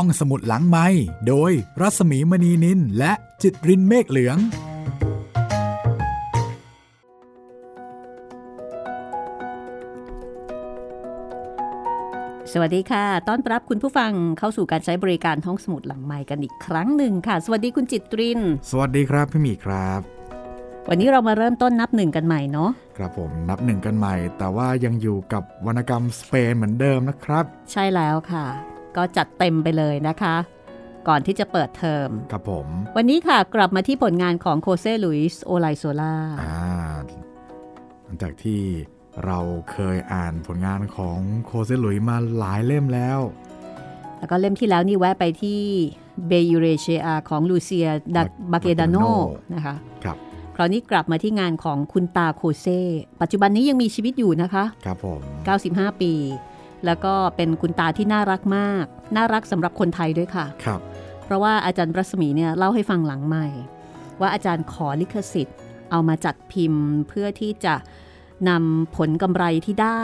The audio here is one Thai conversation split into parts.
ห้องสมุดหลังไม้โดยรัสมีมณีนินและจิตรินเมฆเหลือง สวัสดีค่ะ ต้อนรับคุณผู้ฟังเข้าสู่การใช้บริการห้องสมุดหลังไม้กันอีกครั้งหนึ่งค่ะ สวัสดีคุณจิตริน สวัสดีครับพี่หมีครับ วันนี้เรามาเริ่มต้นนับหนึ่งกันใหม่เนาะครับผมนับหนึ่งกันใหม่ แต่ว่ายังอยู่กับวรรณกรรมสเปนเหมือนเดิมนะครับ ใช่แล้วค่ะ ก็จัดเต็มไปเลยนะคะ ก่อนที่จะเปิดเทอมครับผม วันนี้ค่ะกลับมาที่ผลงานของโฆเซ่ลุยส์โอไลโซลาอ่าหลังจากที่เราเคยอ่านผลงานของโฆเซ่ ลุยส์มาหลายเล่มแล้ว แล้วก็เล่มที่แล้วนี่แวะไปที่เบยูเรเชียของลูเซียดักบาเกดาโน Baquedano นะคะครับคราวนี้กลับมาที่งานของคุณตาโฆเซ่ปัจจุบันนี้ยังมีชีวิตอยู่นะคะ ครับผม 95 ปี แล้วก็เป็นคุณตาที่น่ารักมาก น่ารักสำหรับคนไทยด้วยค่ะครับ เพราะว่าอาจารย์รัศมีเนี่ยเล่าให้ฟังหลังใหม่ ว่าอาจารย์ขอลิขสิทธิ์ เอามาจัดพิมพ์เพื่อที่จะนำผลกำไรที่ได้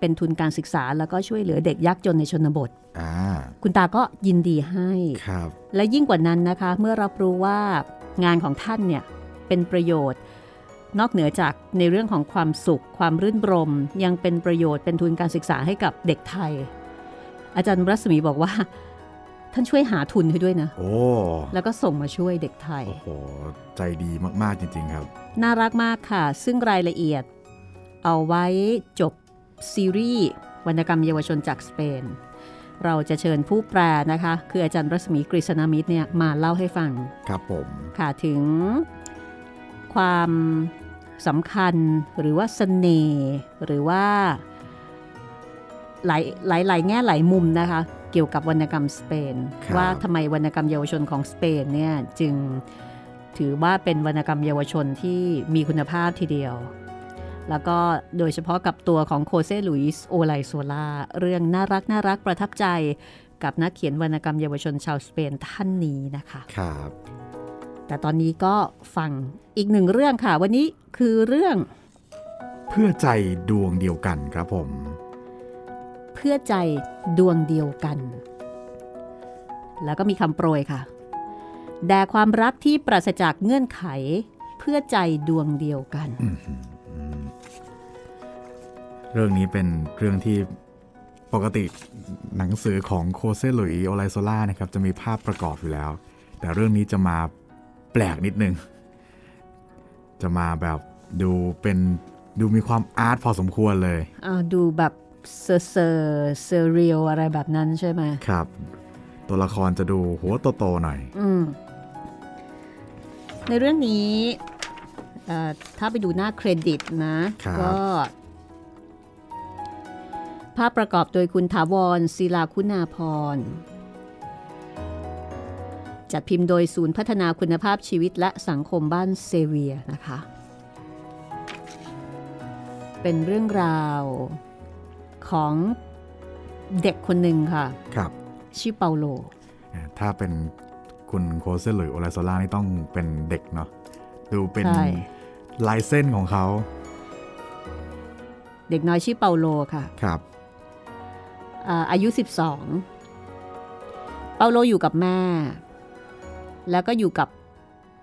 เป็นทุนการศึกษาแล้วก็ช่วยเหลือเด็กยากจนในชนบทอ่าคุณตาก็ยินดีให้ครับและยิ่งกว่านั้นนะคะ เมื่อรับรู้ว่างานของท่านเนี่ยเป็นประโยชน์ นอกเหนือจากในเรื่องของความสุข ความรื่นรม ยังเป็นประโยชน์เป็นทุนการศึกษาให้กับเด็กไทย อาจารย์รัศมีบอกว่า ท่านช่วยหาทุนให้ด้วยนะ โอ้แล้วก็ส่งมาช่วยเด็กไทย โอ้โห ใจดีมาก ๆ จริง ๆ ครับ น่ารักมากค่ะ ซึ่งรายละเอียด เอาไว้จบซีรีส์วรรณกรรมเยาวชนจากสเปน เราจะเชิญผู้แปลนะคะ คืออาจารย์รัศมีกฤษณมิตรเนี่ยมาเล่าให้ฟัง ครับผม ค่ะถึงความ สำคัญหรือว่าสเสน่ห์หรือว่าหลายหลายหลายแง่หลายมุมนะคะเกี่ยวกับวรรณกรรมสเปนครับว่าทำไมวรรณกรรมเยาวชนของสเปนเนี่ยจึงถือว่าเป็นวรรณกรรมเยาวชนที่มีคุณภาพทีเดียว แล้วก็โดยเฉพาะกับตัวของโคเซลุยส์โอไลโซลาเรื่องน่ารักน่ารักประทับใจกับนักเขียนวรรณกรรมเยาวชนชาวสเปนท่านนี้นะคะ ครับ แต่ตอนนี้ก็ฟังอีกหนึ่งเรื่องค่ะ วันนี้คือเรื่อง เพื่อใจดวงเดียวกันครับผม เพื่อใจดวงเดียวกัน แล้วก็มีคำโปรยค่ะ แด่ความรักที่ปราศจากเงื่อนไข เพื่อใจดวงเดียวกัน เรื่องนี้เป็นเรื่องที่ปกติหนังสือของโคเซหลุยโอไลโซล่านะครับจะมีภาพประกอบอยู่แล้ว แต่เรื่องนี้จะมา แปลกนิดนึง จะมาแบบดูเป็นดูมีความ art พอสมควรเลยอ่าดูแบบเซอร์เซอร์ surreal อะไรแบบนั้นใช่ไหมครับ ตัวละครจะดูหัวโตๆหน่อยอืมในเรื่องนี้เอ่อถ้าไปดูหน้าเครดิตนะครับก็ภาพประกอบโดยคุณถาวรศิลาคุณาพร จัดพิมพ์โดยศูนย์พัฒนาคุณภาพชีวิตและสังคมบ้านเซเวียนะคะ เป็นเรื่องราวของเด็กคนหนึ่งค่ะ ครับ ชื่อเปาโล ถ้าเป็นคุณโคเซหลุยโอไลโซล่านี่ต้องเป็นเด็กเนาะ ดูเป็นใช่ลายเส้นของเขา เด็กน้อยชื่อเปาโลค่ะ ครับอ่าอายุ 12 เปาโลอยู่กับแม่ แล้วก็อยู่กับ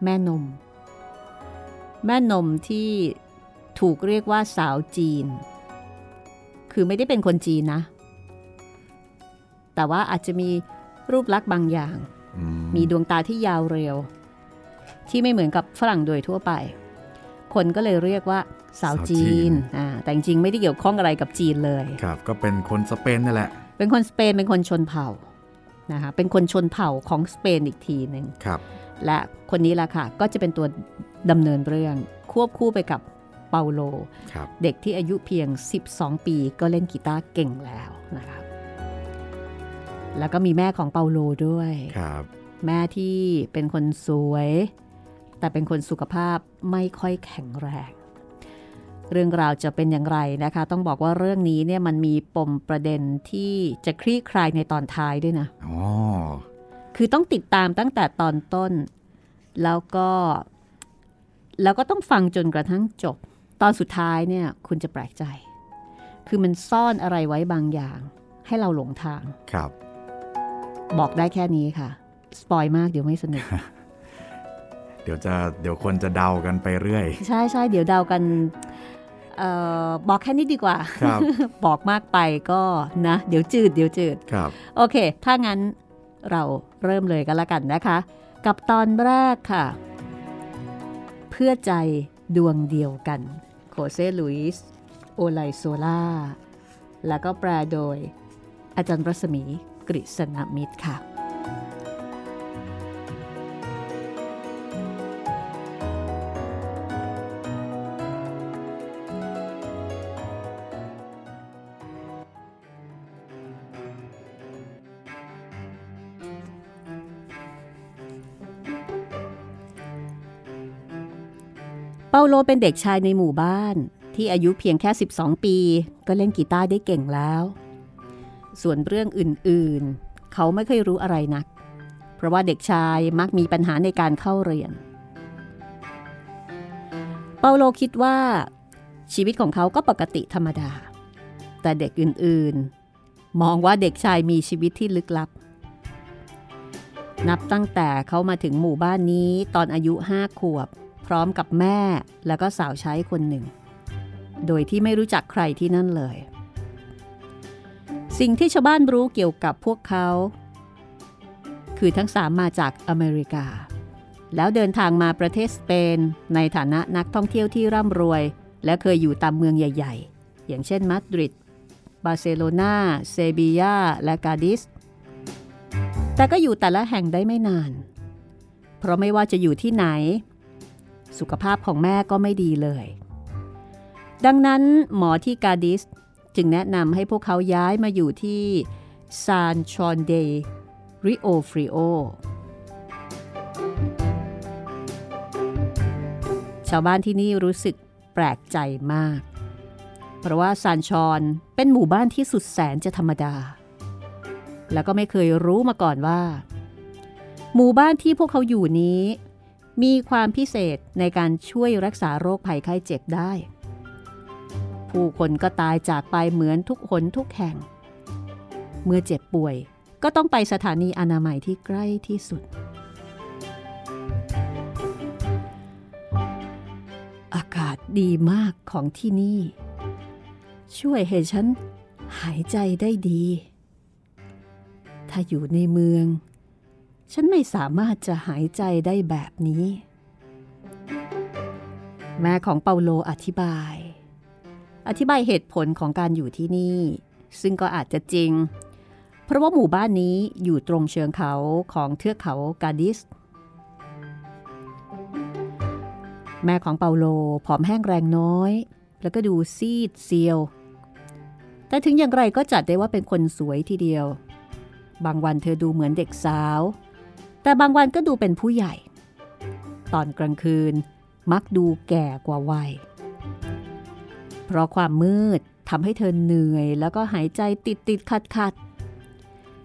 แม่นม แม่นมที่ถูกเรียกว่าสาวจีน คือไม่ได้เป็นคนจีนนะ แต่ว่าอาจจะมีรูปลักษณ์บางอย่างอืมีดวงตาที่ยาวเร็ว ที่ไม่เหมือนกับฝรั่งโดยทั่วไป คนก็เลยเรียกว่าสาวจีนอ่าแต่จริงๆไม่ได้เกี่ยวข้องอะไรกับจีนเลย ครับ ก็เป็นคนสเปนนั่นแหละ เป็นคนสเปน เป็นคนชนเผ่า นะคะเป็นคนชนเผ่าของสเปนอีกทีหนึ่งครับและคนนี้แหละค่ะ ก็จะเป็นตัวดำเนินเรื่องควบคู่ไปกับเปาโลครับเด็กที่อายุเพียง 12 ปีก็เล่นกีตาร์เก่งแล้วนะคะแล้วก็มีแม่ของเปาโลด้วยครับแม่ที่เป็นคนสวย แต่เป็นคนสุขภาพไม่ค่อยแข็งแรง เรื่องราวจะเป็นอย่างไรนะคะ ต้องบอกว่าเรื่องนี้เนี่ยมันมีปมประเด็นที่จะคลี่คลายในตอนท้ายด้วยนะอ๋อคือต้องติดตามตั้งแต่ตอนต้น แล้วก็แล้วก็ต้องฟังจนกระทั่งจบ ตอนสุดท้ายเนี่ยคุณจะแปลกใจ คือมันซ่อนอะไรไว้บางอย่าง ให้เราหลงทางครับ บอกได้แค่นี้ค่ะ สปอยมากเดี๋ยวไม่สนุกเดี๋ยวจะเดี๋ยวคนจะเดากันไปเรื่อย ใช่ใช่เดี๋ยวเดากันเออบอกแค่นี้ดีกว่าครับบอกมากไปก็นะ เดี๋ยวจืดเดี๋ยวจืดครับโอเค ถ้างั้นเราเริ่มเลยกันละกันนะคะ กับตอนแรกค่ะ เพื่อใจดวงเดียวกัน โคเซลุยส์โอไลโซล่า แล้วก็แปลโดย อาจารย์รัศมีกฤษณมิตรค่ะาโลเป็นเด็กชายในหมู่บ้านที่อายุเพียงแค่ 12 ปี ก็เล่นกีตาร์ได้เก่งแล้ว ส่วนเรื่องอื่นๆ เขาไม่เคยรู้อะไรนัก เพราะว่าเด็กชายมักมีปัญหาในการเข้าเรียน เปาโลคิดว่าชีวิตของเขาก็ปกติธรรมดา แต่เด็กอื่นๆ มองว่าเด็กชายมีชีวิตที่ลึกลับ นับตั้งแต่เขามาถึงหมู่บ้านนี้ตอนอายุห้าขวบ พร้อมกับแม่แล้วก็สาวใช้คนหนึ่ง โดยที่ไม่รู้จักใครที่นั่นเลย สิ่งที่ชาวบ้านรู้เกี่ยวกับพวกเขา คือทั้งสามมาจากอเมริกา แล้วเดินทางมาประเทศสเปน ในฐานะนักท่องเที่ยวที่ร่ำรวย และเคยอยู่ตามเมืองใหญ่ ๆ อย่างเช่นมาดริดบาร์เซโลนาเซบียาและกาดิส แต่ก็อยู่แต่ละแห่งได้ไม่นาน เพราะไม่ว่าจะอยู่ที่ไหน สุขภาพของแม่ก็ไม่ดีเลย ดังนั้นหมอที่กาดิสจึงแนะนำให้พวกเขาย้ายมาอยู่ที่ซานชอนเดริโอฟริโอชาวบ้านที่นี่รู้สึกแปลกใจมาก เพราะว่าซานชอนเป็นหมู่บ้านที่สุดแสนจะธรรมดา แล้วก็ไม่เคยรู้มาก่อนว่า หมู่บ้านที่พวกเขาอยู่นี้ มีความพิเศษในการช่วยรักษาโรคภัยไข้เจ็บได้ ผู้คนก็ตายจากไปเหมือนทุกหนทุกแห่ง เมื่อเจ็บป่วยก็ต้องไปสถานีอนามัยที่ใกล้ที่สุด อากาศดีมากของที่นี่ ช่วยให้ฉันหายใจได้ดี ถ้าอยู่ในเมือง ฉันไม่สามารถจะหายใจได้แบบนี้ แม่ของเปาโลอธิบาย อธิบายเหตุผลของการอยู่ที่นี่ ซึ่งก็อาจจะจริง เพราะว่าหมู่บ้านนี้อยู่ตรงเชิงเขาของเทือกเขากาดิส แม่ของเปาโลผอมแห้งแรงน้อย แล้วก็ดูซีดเซียว แต่ถึงอย่างไรก็จัดได้ว่าเป็นคนสวยทีเดียวบางวันเธอดูเหมือนเด็กสาว แต่บางวันก็ดูเป็นผู้ใหญ่ ตอนกลางคืนมักดูแก่กว่าวัย เพราะความมืดทำให้เธอเหนื่อยแล้วก็หายใจติดติดขัดขัด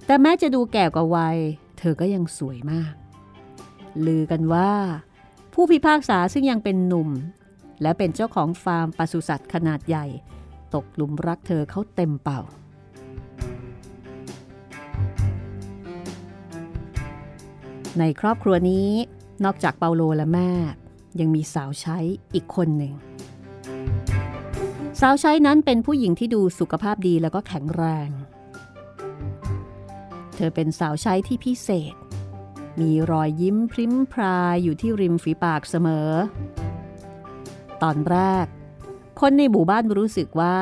แต่แม้จะดูแก่กว่าวัย เธอก็ยังสวยมาก ลือกันว่า ผู้พิพากษาซึ่งยังเป็นหนุ่ม และเป็นเจ้าของฟาร์มปศุสัตว์ขนาดใหญ่ ตกหลุมรักเธอเขาเต็มเป่า ในครอบครัวนี้นอกจากเปาโลและแม่ ยังมีสาวใช้อีกคนหนึ่ง สาวใช้นั้นเป็นผู้หญิงที่ดูสุขภาพดีแล้วก็แข็งแรง เธอเป็นสาวใช้ที่พิเศษ มีรอยยิ้มพริ้มพรายอยู่ที่ริมฝีปากเสมอ ตอนแรก คนในหมู่บ้านรู้สึกว่า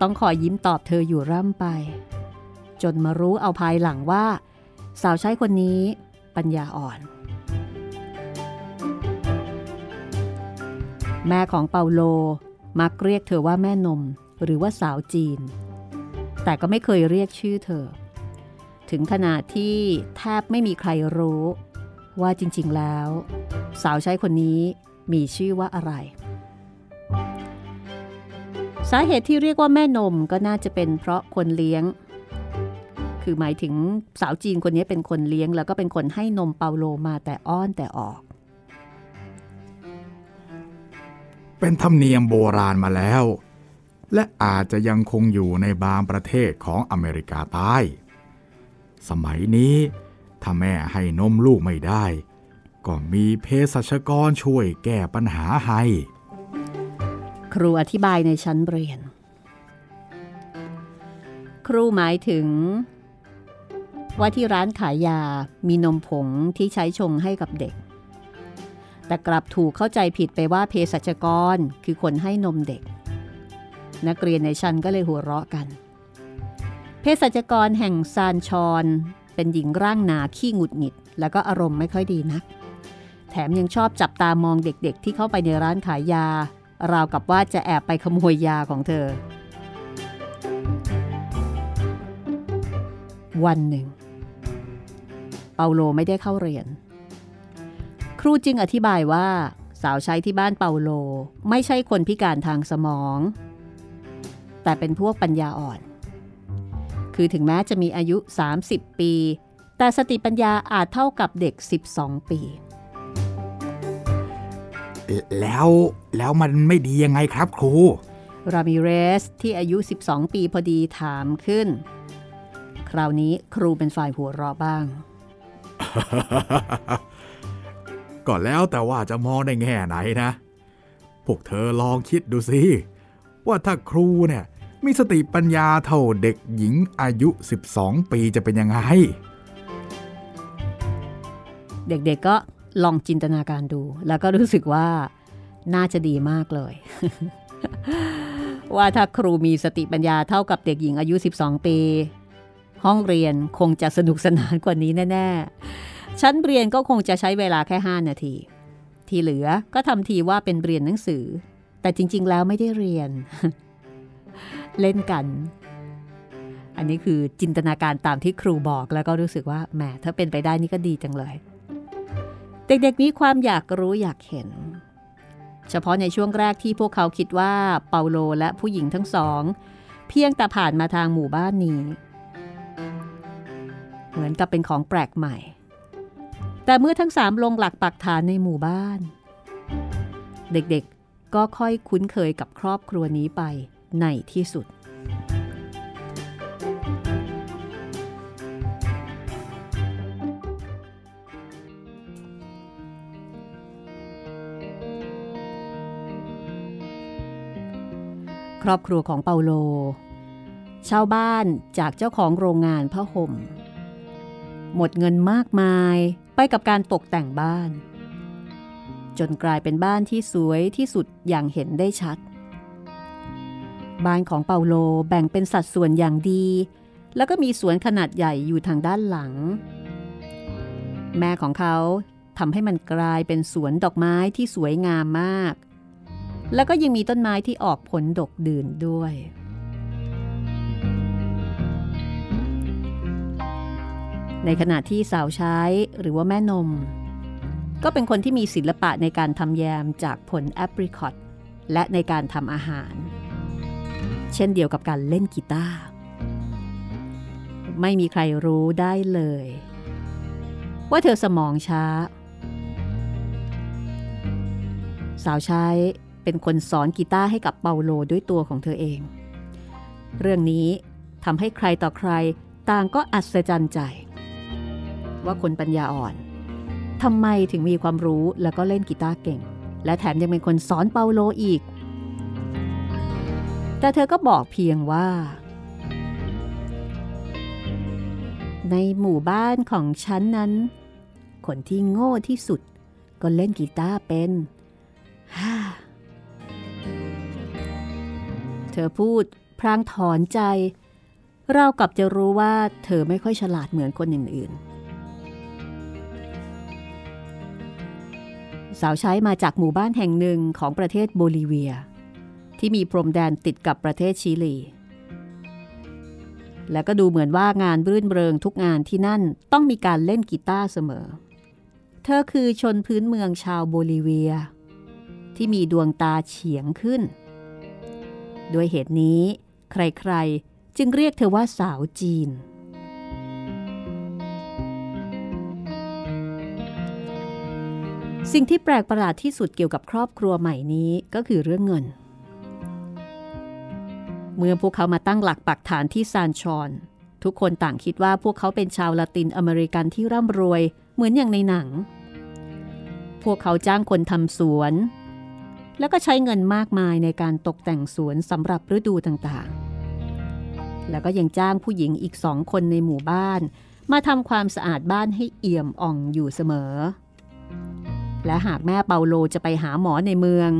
ต้องคอยยิ้มตอบเธออยู่ร่ำไป จนมารู้เอาภายหลังว่า สาวใช้คนนี้ ปัญญาอ่อน แม่ของเปาโลมักเรียกเธอว่าแม่นมหรือว่าสาวจีน แต่ก็ไม่เคยเรียกชื่อเธอ ถึงขนาดที่แทบไม่มีใครรู้ว่าจริงๆแล้ว สาวใช้คนนี้มีชื่อว่าอะไร สาเหตุที่เรียกว่าแม่นมก็น่าจะเป็นเพราะคนเลี้ยง คือหมายถึงสาวจีนคนนี้เป็นคนเลี้ยง แล้วก็เป็นคนให้นมเปาโลมาแต่อ้อนแต่ออก เป็นธรรมเนียมโบราณมาแล้ว และอาจจะยังคงอยู่ในบางประเทศของอเมริกาใต้ สมัยนี้ถ้าแม่ให้นมลูกไม่ได้ ก็มีเภสัชกรช่วยแก้ปัญหาให้ ครูอธิบายในชั้นเรียน ครูหมายถึง ว่าที่ร้านขายยามีนมผงที่ใช้ชงให้กับเด็ก แต่กลับถูกเข้าใจผิดไปว่าเภสัชกรคือคนให้นมเด็ก นักเรียนในชั้นก็เลยหัวเราะกัน เภสัชกรแห่งซานชอนเป็นหญิงร่างหนาขี้หงุดหงิด แล้วก็อารมณ์ไม่ค่อยดีนัก แถมยังชอบจับตามองเด็กๆ ที่เข้าไปในร้านขายยา ราวกับว่าจะแอบไปขโมยยาของเธอ วันหนึ่งาโลไม่ได้เข้าเรียน ครูจึงอธิบายว่า สาวใช้ที่บ้านเปาโลไม่ใช่คนพิการทางสมอง แต่เป็นพวกปัญญาอ่อน คือถึงแม้จะมีอายุ 30 ปี แต่สติปัญญาอาจเท่ากับเด็ก 12 ปี แล้วแล้วมันไม่ดียังไงครับครู รามิเรสที่อายุ 12 ปีพอดีถามขึ้น คราวนี้ครูเป็นฝ่ายหัวเราะบ้าง ก็แล้วแต่ว่าจะมองในแง่ไหนนะ พวกเธอลองคิดดูสิ ว่าถ้าครูเนี่ยมีสติปัญญาเท่าเด็กหญิงอายุ 12 ปีจะเป็นยังไง เด็กๆก็ลองจินตนาการดู แล้วก็รู้สึกว่าน่าจะดีมากเลย ว่าถ้าครูมีสติปัญญาเท่ากับเด็กหญิงอายุ 12 ปี ห้องเรียนคงจะสนุกสนานกว่านี้แน่ ๆ ชั้นเรียนก็คงจะใช้เวลาแค่ 5 นาที ที่เหลือก็ทำทีว่าเป็นเรียนหนังสือ แต่จริง ๆ แล้วไม่ได้เรียน เล่นกัน อันนี้คือจินตนาการตามที่ครูบอกแล้วก็รู้สึกว่าแหมถ้าเป็นไปได้นี่ก็ดีจังเลย เด็กๆมีความอยากรู้อยากเห็น เฉพาะในช่วงแรกที่พวกเขาคิดว่าเปาโลและผู้หญิงทั้งสอง เพียงแต่ผ่านมาทางหมู่บ้านนี้ เหมือนกับเป็นของแปลกใหม่ แต่เมื่อทั้งสามลงหลักปักฐานในหมู่บ้าน เด็กๆก็ค่อยคุ้นเคยกับครอบครัวนี้ไปในที่สุด ครอบครัวของเปาโลชาวบ้านจากเจ้าของโรงงานผ้าห่ม หมดเงินมากมายไปกับการตกแต่งบ้าน จนกลายเป็นบ้านที่สวยที่สุดอย่างเห็นได้ชัด บ้านของเปาโลแบ่งเป็นสัดส่วนอย่างดี แล้วก็มีสวนขนาดใหญ่อยู่ทางด้านหลัง แม่ของเขาทำให้มันกลายเป็นสวนดอกไม้ที่สวยงามมาก แล้วก็ยังมีต้นไม้ที่ออกผลดกดื่นด้วย ในขณะที่สาวใช้หรือว่าแม่นม ก็เป็นคนที่มีศิลปะในการทำแยมจากผลแอปริคอตและในการทำอาหาร เช่นเดียวกับการเล่นกีตาร์ไม่มีใครรู้ได้เลย ว่าเธอสมองช้า สาวใช้เป็นคนสอนกีตาร์ให้กับเปาโลด้วยตัวของเธอเอง เรื่องนี้ทำให้ใครต่อใครต่างก็อัศจรรย์ใจ ว่าคนปัญญาอ่อนทำไมถึงมีความรู้แล้วก็เล่นกีตาร์เก่ง และแถมยังเป็นคนสอนเปาโลอีก แต่เธอก็บอกเพียงว่า ในหมู่บ้านของฉันนั้น คนที่โง่ที่สุด ก็เล่นกีตาร์เป็นฮ่าเธอพูดพรางถอนใจ เรากับจะรู้ว่าเธอไม่ค่อยฉลาดเหมือนคนอื่นๆ สาวใช้มาจากหมู่บ้านแห่งหนึ่งของประเทศโบลิเวีย ที่มีพรมแดนติดกับประเทศชิลี และก็ดูเหมือนว่างานรื่นเริงทุกงานที่นั่นต้องมีการเล่นกีตาร์เสมอ เธอคือชนพื้นเมืองชาวโบลิเวีย ที่มีดวงตาเฉียงขึ้น ด้วยเหตุนี้ ใครๆ จึงเรียกเธอว่าสาวจีน สิ่งที่แปลกประหลาดที่สุดเกี่ยวกับครอบครัวใหม่นี้ก็คือเรื่องเงิน เมื่อพวกเขามาตั้งหลักปักฐานที่ซานชอน ทุกคนต่างคิดว่าพวกเขาเป็นชาวละตินอเมริกันที่ร่ำรวยเหมือนอย่างในหนัง พวกเขาจ้างคนทำสวน แล้วก็ใช้เงินมากมายในการตกแต่งสวนสำหรับฤดูต่างๆ แล้วก็ยังจ้างผู้หญิงอีกสองคนในหมู่บ้าน มาทำความสะอาดบ้านให้เอี่ยมอ่องอยู่เสมอ และหากแม่เปาโลจะไปหาหมอในเมือง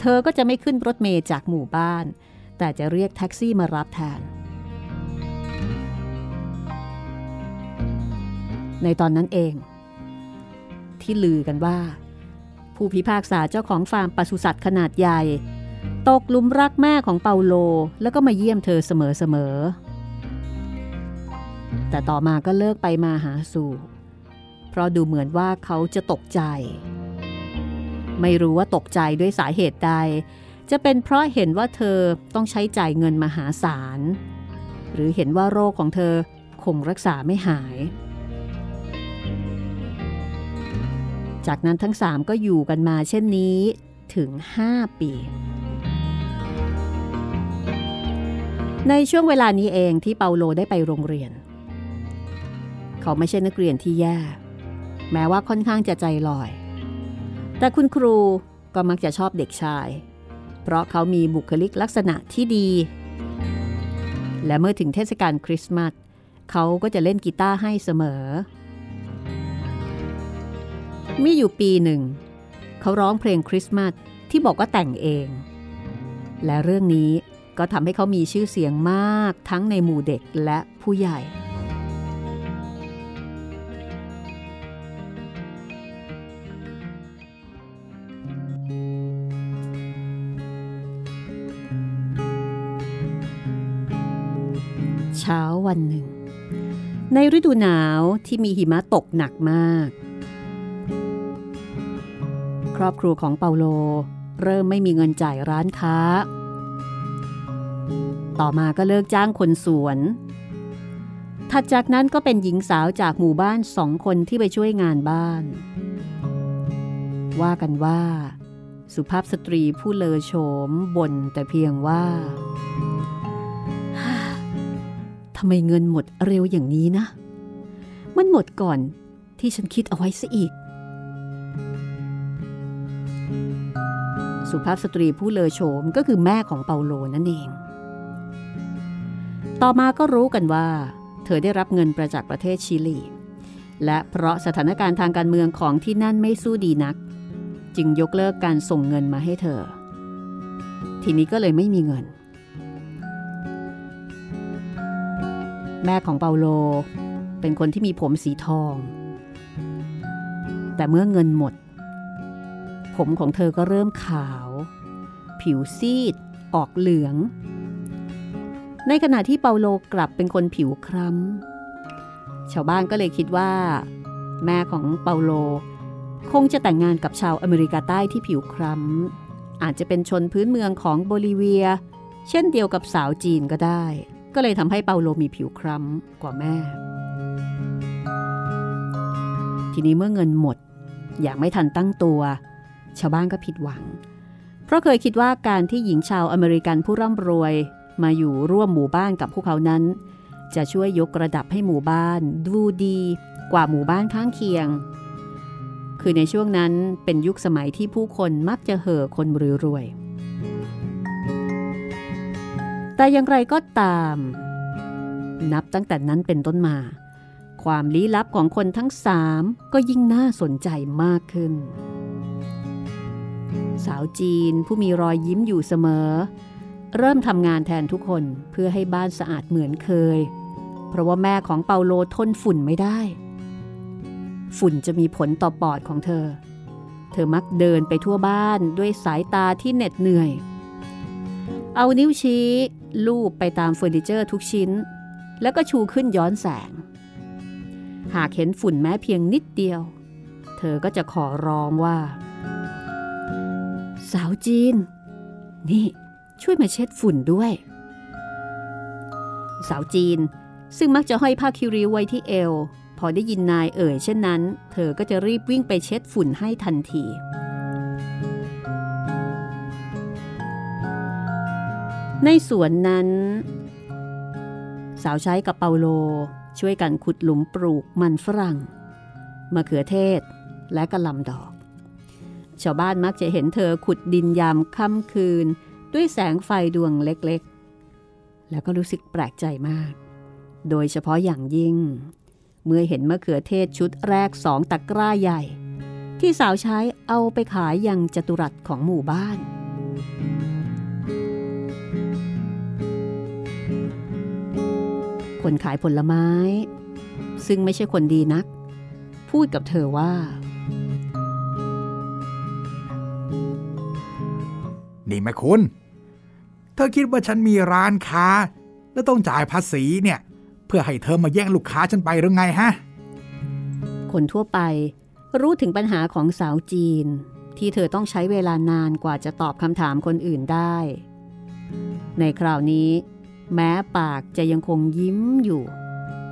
เธอก็จะไม่ขึ้นรถเมล์จากหมู่บ้าน แต่จะเรียกแท็กซี่มารับแทน ในตอนนั้นเอง ที่ลือกันว่า ผู้พิพากษาเจ้าของฟาร์มปศุสัตว์ขนาดใหญ่ ตกลุมรักแม่ของเปาโลแล้วก็มาเยี่ยมเธอเสมอๆแต่ต่อมาก็เลิกไปมาหาสู่ เพราะดูเหมือนว่าเขาจะตกใจ ไม่รู้ว่าตกใจด้วยสาเหตุใด จะเป็นเพราะเห็นว่าเธอต้องใช้จ่ายเงินมหาศาล หรือเห็นว่าโรคของเธอคงรักษาไม่หาย จากนั้นทั้งสามก็อยู่กันมาเช่นนี้ถึง 5 ปีในช่วงเวลานี้เองที่เปาโลได้ไปโรงเรียน เขาไม่ใช่นักเรียนที่แย่ แม้ว่าค่อนข้างจะใจลอย แต่คุณครูก็มักจะชอบเด็กชาย เพราะเขามีบุคลิกลักษณะที่ดี และเมื่อถึงเทศกาลคริสต์มาสเขาก็จะเล่นกีตาร์ให้เสมอ มีอยู่ปีหนึ่ง เขาร้องเพลงคริสต์มาสที่บอกว่าแต่งเอง และเรื่องนี้ก็ทำให้เขามีชื่อเสียงมากทั้งในหมู่เด็กและผู้ใหญ่ ช้าวันหนึ่ง ในฤดูหนาวที่มีหิมะตกหนักมาก ครอบครัวของเปาโลเริ่มไม่มีเงินจ่ายร้านค้า ต่อมาก็เลิกจ้างคนสวน ถัดจากนั้นก็เป็นหญิงสาวจากหมู่บ้านสองคนที่ไปช่วยงานบ้าน ว่ากันว่า สุภาพสตรีผู้เลอโฉมบ่นแต่เพียงว่า ทำไมเงินหมดเร็วอย่างนี้นะ มันหมดก่อนที่ฉันคิดเอาไว้ซะอีก สุภาพสตรีผู้เลอโฉมก็คือแม่ของเปาโลนั่นเอง ต่อมาก็รู้กันว่า เธอได้รับเงินประจากประเทศชิลี และเพราะสถานการณ์ทางการเมืองของที่นั่นไม่สู้ดีนัก จึงยกเลิกการส่งเงินมาให้เธอ ทีนี้ก็เลยไม่มีเงิน แม่ของเปาโล เป็นคนที่มีผมสีทอง แต่เมื่อเงินหมด ผมของเธอก็เริ่มขาว ผิวซีด ออกเหลือง ในขณะที่เปาโลกลับเป็นคนผิวคล้ำชาวบ้านก็เลยคิดว่า แม่ของเปาโล คงจะแต่งงานกับชาวอเมริกาใต้ที่ผิวคล้ำอาจจะเป็นชนพื้นเมืองของโบลิเวีย เช่นเดียวกับสาวจีนก็ได้ ก็เลยทำให้เปาโลมีผิวคล้ำกว่าแม่ ทีนี้เมื่อเงินหมด อย่างไม่ทันตั้งตัว ชาวบ้านก็ผิดหวัง เพราะเคยคิดว่าการที่หญิงชาวอเมริกันผู้ร่ำรวย มาอยู่ร่วมหมู่บ้านกับพวกเขานั้น จะช่วยยกระดับให้หมู่บ้าน ดูดีกว่าหมู่บ้านข้างเคียง คือในช่วงนั้นเป็นยุคสมัยที่ผู้คนมักจะเห่อคนรวยๆ แต่อย่างไรก็ตาม นับตั้งแต่นั้นเป็นต้นมา ความลี้ลับของคนทั้งสามก็ยิ่งน่าสนใจมากขึ้น สาวจีนผู้มีรอยยิ้มอยู่เสมอ เริ่มทำงานแทนทุกคนเพื่อให้บ้านสะอาดเหมือนเคย เพราะว่าแม่ของเปาโลทนฝุ่นไม่ได้ ฝุ่นจะมีผลต่อปอดของเธอ เธอมักเดินไปทั่วบ้านด้วยสายตาที่เหน็ดเหนื่อยเอานิ้วชี้ ลูบไปตามเฟอร์นิเจอร์ทุกชิ้น แล้วก็ชูขึ้นย้อนแสง หากเห็นฝุ่นแม้เพียงนิดเดียว เธอก็จะขอร้องว่า สาวจีน นี่ช่วยมาเช็ดฝุ่นด้วย สาวจีนซึ่งมักจะห้อยผ้าคิริวไว้ที่เอว พอได้ยินนายเอ่ยเช่นนั้น เธอก็จะรีบวิ่งไปเช็ดฝุ่นให้ทันที ในสวนนั้น สาวใช้กับเปาโลช่วยกันขุดหลุมปลูกมันฝรั่งมะเขือเทศและกระลำดอก ชาวบ้านมักจะเห็นเธอขุดดินยามค่ำคืน ด้วยแสงไฟดวงเล็กๆ แล้วก็รู้สึกแปลกใจมาก โดยเฉพาะอย่างยิ่ง เมื่อเห็นมะเขือเทศชุดแรกสองตะกร้าใหญ่ ที่สาวใช้เอาไปขายยังจตุรัสของหมู่บ้าน คนขายผลไม้ ซึ่งไม่ใช่คนดีนัก พูดกับเธอว่า นี่แม่คุณ เธอคิดว่าฉันมีร้านค้า แล้วต้องจ่ายภาษีเนี่ย เพื่อให้เธอมาแย่งลูกค้าฉันไปหรือไงฮะ คนทั่วไปรู้ถึงปัญหาของสาวจีน ที่เธอต้องใช้เวลานานกว่าจะตอบคำถามคนอื่นได้ ในคราวนี้ แม้ปากจะยังคงยิ้มอยู่